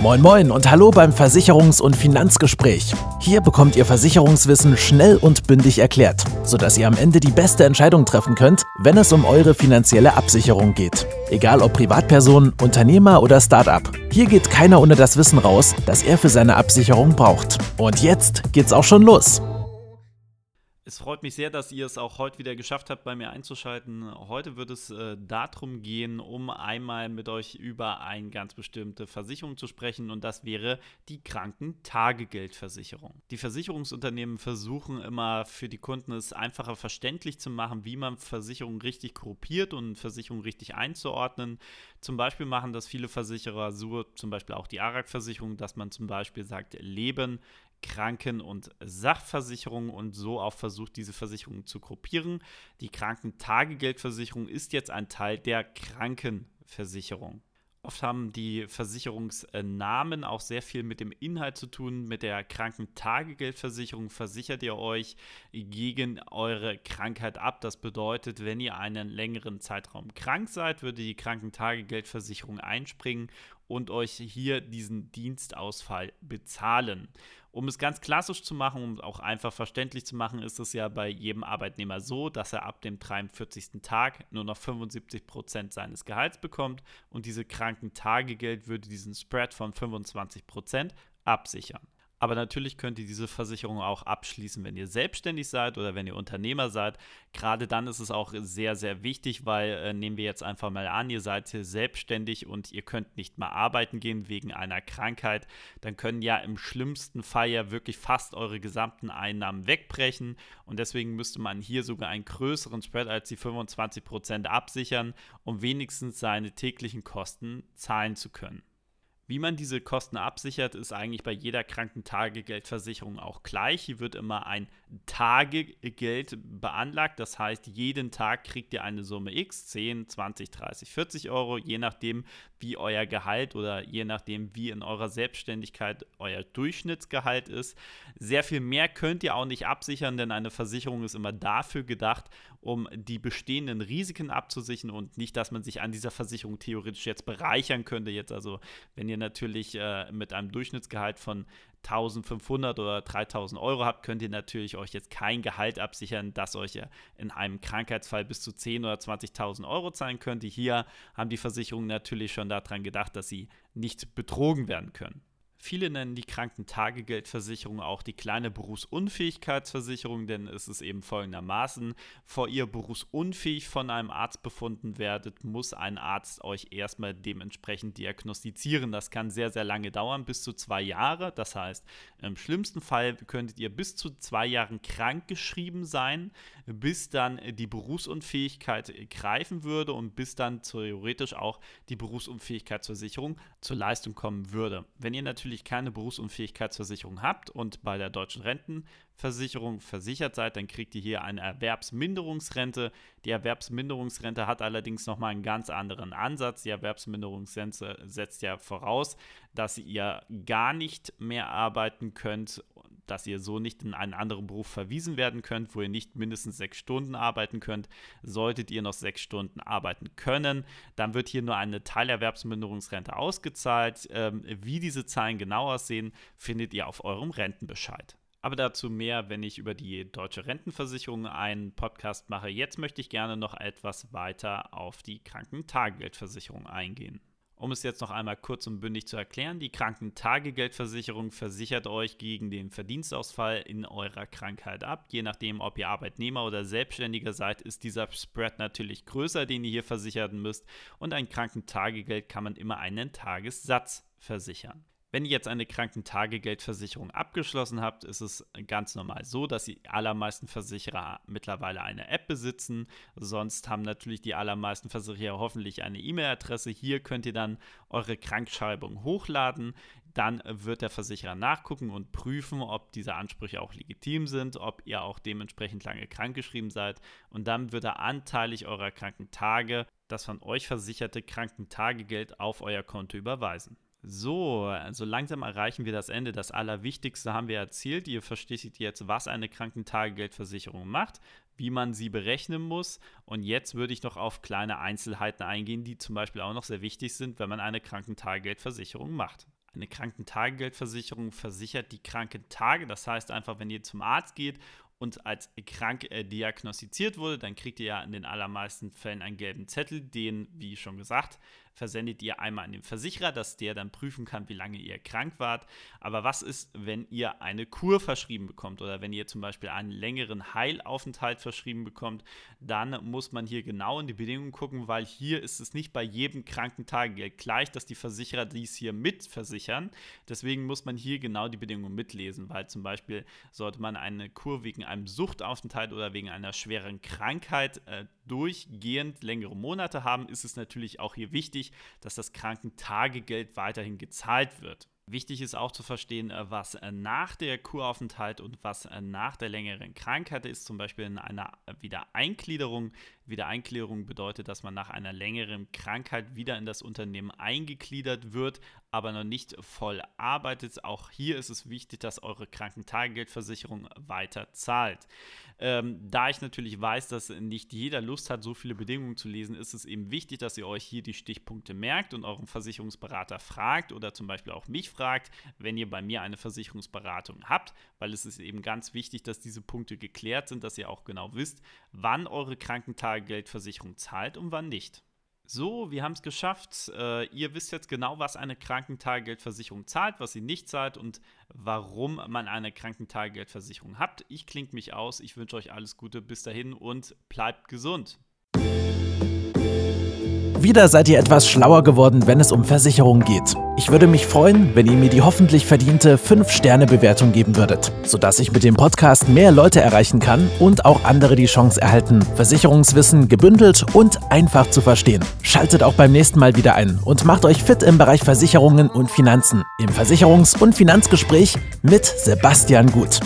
Moin Moin und hallo beim Versicherungs- und Finanzgespräch. Hier bekommt ihr Versicherungswissen schnell und bündig erklärt, sodass ihr am Ende die beste Entscheidung treffen könnt, wenn es um eure finanzielle Absicherung geht. Egal ob Privatperson, Unternehmer oder Startup. Hier geht keiner ohne das Wissen raus, das er für seine Absicherung braucht. Und jetzt geht's auch schon los. Es freut mich sehr, dass ihr es auch heute wieder geschafft habt, bei mir einzuschalten. Heute wird es äh, darum gehen, um einmal mit euch über eine ganz bestimmte Versicherung zu sprechen und das wäre die Krankentagegeldversicherung. Die Versicherungsunternehmen versuchen immer für die Kunden es einfacher verständlich zu machen, wie man Versicherungen richtig gruppiert und Versicherungen richtig einzuordnen. Zum Beispiel machen das viele Versicherer so, zum Beispiel auch die ARAG-Versicherung, dass man zum Beispiel sagt, Leben Kranken- und Sachversicherung und so auch versucht, diese Versicherungen zu gruppieren. Die Krankentagegeldversicherung ist jetzt ein Teil der Krankenversicherung. Oft haben die Versicherungsnamen auch sehr viel mit dem Inhalt zu tun. Mit der Krankentagegeldversicherung versichert ihr euch gegen eure Krankheit ab. Das bedeutet, wenn ihr einen längeren Zeitraum krank seid, würde die Krankentagegeldversicherung einspringen und euch hier diesen Dienstausfall bezahlen. Um es ganz klassisch zu machen, um auch einfach verständlich zu machen, ist es ja bei jedem Arbeitnehmer so, dass er ab dem 43. Tag nur noch 75 Prozent seines Gehalts bekommt und diese Krankentagegeld würde diesen Spread von 25% absichern. Aber natürlich könnt ihr diese Versicherung auch abschließen, wenn ihr selbstständig seid oder wenn ihr Unternehmer seid. Gerade dann ist es auch sehr, sehr wichtig, weil äh, nehmen wir jetzt einfach mal an, ihr seid selbstständig und ihr könnt nicht mal arbeiten gehen wegen einer Krankheit. Dann können ja im schlimmsten Fall ja wirklich fast eure gesamten Einnahmen wegbrechen. Und deswegen müsste man hier sogar einen größeren Spread als die 25% absichern, um wenigstens seine täglichen Kosten zahlen zu können. Wie man diese Kosten absichert, ist eigentlich bei jeder Krankentagegeldversicherung auch gleich. Hier wird immer ein Tagegeld beanlagt. Das heißt, jeden Tag kriegt ihr eine Summe X, 10, 20, 30, 40 Euro, je nachdem, wie euer Gehalt oder je nachdem, wie in eurer Selbstständigkeit euer Durchschnittsgehalt ist. Sehr viel mehr könnt ihr auch nicht absichern, denn eine Versicherung ist immer dafür gedacht, um die bestehenden Risiken abzusichern und nicht, dass man sich an dieser Versicherung theoretisch jetzt bereichern könnte. Jetzt also, wenn ihr natürlich äh, mit einem Durchschnittsgehalt von 1500 oder 3000 Euro habt, könnt ihr natürlich euch jetzt kein Gehalt absichern, das euch in einem Krankheitsfall bis zu 10.000 oder 20.000 Euro zahlen könnte. Hier haben die Versicherungen natürlich schon daran gedacht, dass sie nicht betrogen werden können. Viele nennen die Krankentagegeldversicherung auch die kleine Berufsunfähigkeitsversicherung, denn es ist eben folgendermaßen, vor ihr berufsunfähig von einem Arzt befunden werdet, muss ein Arzt euch erstmal dementsprechend diagnostizieren. Das kann sehr, sehr lange dauern, bis zu zwei Jahre. Das heißt, im schlimmsten Fall könntet ihr bis zu zwei Jahren krankgeschrieben sein, bis dann die Berufsunfähigkeit greifen würde und bis dann theoretisch auch die Berufsunfähigkeitsversicherung zur Leistung kommen würde. Wenn ihr natürlich natürlich keine Berufsunfähigkeitsversicherung habt und bei der deutschen Rentenversicherung versichert seid, dann kriegt ihr hier eine Erwerbsminderungsrente. Die Erwerbsminderungsrente hat allerdings nochmal einen ganz anderen Ansatz. Die Erwerbsminderungsrente setzt ja voraus, dass ihr gar nicht mehr arbeiten könnt dass ihr so nicht in einen anderen Beruf verwiesen werden könnt, wo ihr nicht mindestens sechs Stunden arbeiten könnt. Solltet ihr noch sechs Stunden arbeiten können, dann wird hier nur eine Teilerwerbsminderungsrente ausgezahlt. Ähm, wie diese Zahlen genau aussehen, findet ihr auf eurem Rentenbescheid. Aber dazu mehr, wenn ich über die deutsche Rentenversicherung einen Podcast mache. Jetzt möchte ich gerne noch etwas weiter auf die Krankentagegeldversicherung eingehen. Um es jetzt noch einmal kurz und bündig zu erklären, die Krankentagegeldversicherung versichert euch gegen den Verdienstausfall in eurer Krankheit ab. Je nachdem, ob ihr Arbeitnehmer oder Selbstständiger seid, ist dieser Spread natürlich größer, den ihr hier versichern müsst. Und ein Krankentagegeld kann man immer einen Tagessatz versichern. Wenn ihr jetzt eine Krankentagegeldversicherung abgeschlossen habt, ist es ganz normal so, dass die allermeisten Versicherer mittlerweile eine App besitzen. Sonst haben natürlich die allermeisten Versicherer hoffentlich eine E-Mail-Adresse. Hier könnt ihr dann eure Krankschreibung hochladen. Dann wird der Versicherer nachgucken und prüfen, ob diese Ansprüche auch legitim sind, ob ihr auch dementsprechend lange krankgeschrieben seid. Und dann wird er anteilig eurer Krankentage das von euch versicherte Krankentagegeld auf euer Konto überweisen. So, also langsam erreichen wir das Ende. Das Allerwichtigste haben wir erzielt. Ihr versteht jetzt, was eine Krankentagegeldversicherung macht, wie man sie berechnen muss. Und jetzt würde ich noch auf kleine Einzelheiten eingehen, die zum Beispiel auch noch sehr wichtig sind, wenn man eine Krankentagegeldversicherung macht. Eine Krankentagegeldversicherung versichert die Krankentage. Das heißt einfach, wenn ihr zum Arzt geht und als krank äh, diagnostiziert wurde, dann kriegt ihr ja in den allermeisten Fällen einen gelben Zettel, den, wie schon gesagt, versendet ihr einmal an den Versicherer, dass der dann prüfen kann, wie lange ihr krank wart. Aber was ist, wenn ihr eine Kur verschrieben bekommt oder wenn ihr zum Beispiel einen längeren Heilaufenthalt verschrieben bekommt, dann muss man hier genau in die Bedingungen gucken, weil hier ist es nicht bei jedem Krankentagegeld gleich, dass die Versicherer dies hier mitversichern. Deswegen muss man hier genau die Bedingungen mitlesen, weil zum Beispiel sollte man eine Kur wegen einem Suchtaufenthalt oder wegen einer schweren Krankheit äh, durchgehend längere Monate haben, ist es natürlich auch hier wichtig, dass das Krankentagegeld weiterhin gezahlt wird. Wichtig ist auch zu verstehen, äh, was äh, nach der Kuraufenthalt und was äh, nach der längeren Krankheit ist, zum Beispiel in einer Wiedereingliederung. Wiedereingliederung bedeutet, dass man nach einer längeren Krankheit wieder in das Unternehmen eingegliedert wird, aber noch nicht voll arbeitet. Auch hier ist es wichtig, dass eure Krankentagegeldversicherung weiter zahlt. Ähm, da ich natürlich weiß, dass nicht jeder Lust hat, so viele Bedingungen zu lesen, ist es eben wichtig, dass ihr euch hier die Stichpunkte merkt und euren Versicherungsberater fragt oder zum Beispiel auch mich fragt, wenn ihr bei mir eine Versicherungsberatung habt, weil es ist eben ganz wichtig, dass diese Punkte geklärt sind, dass ihr auch genau wisst, wann eure Krankentagegeldversicherung zahlt und wann nicht. So, wir haben es geschafft. Äh, ihr wisst jetzt genau, was eine Krankentagegeldversicherung zahlt, was sie nicht zahlt und warum man eine Krankentagegeldversicherung hat. Ich klinge mich aus. Ich wünsche euch alles Gute bis dahin und bleibt gesund. Wieder seid ihr etwas schlauer geworden, wenn es um Versicherungen geht. Ich würde mich freuen, wenn ihr mir die hoffentlich verdiente 5-Sterne-Bewertung geben würdet, sodass ich mit dem Podcast mehr Leute erreichen kann und auch andere die Chance erhalten, Versicherungswissen gebündelt und einfach zu verstehen. Schaltet auch beim nächsten Mal wieder ein und macht euch fit im Bereich Versicherungen und Finanzen im Versicherungs- und Finanzgespräch mit Sebastian Gut.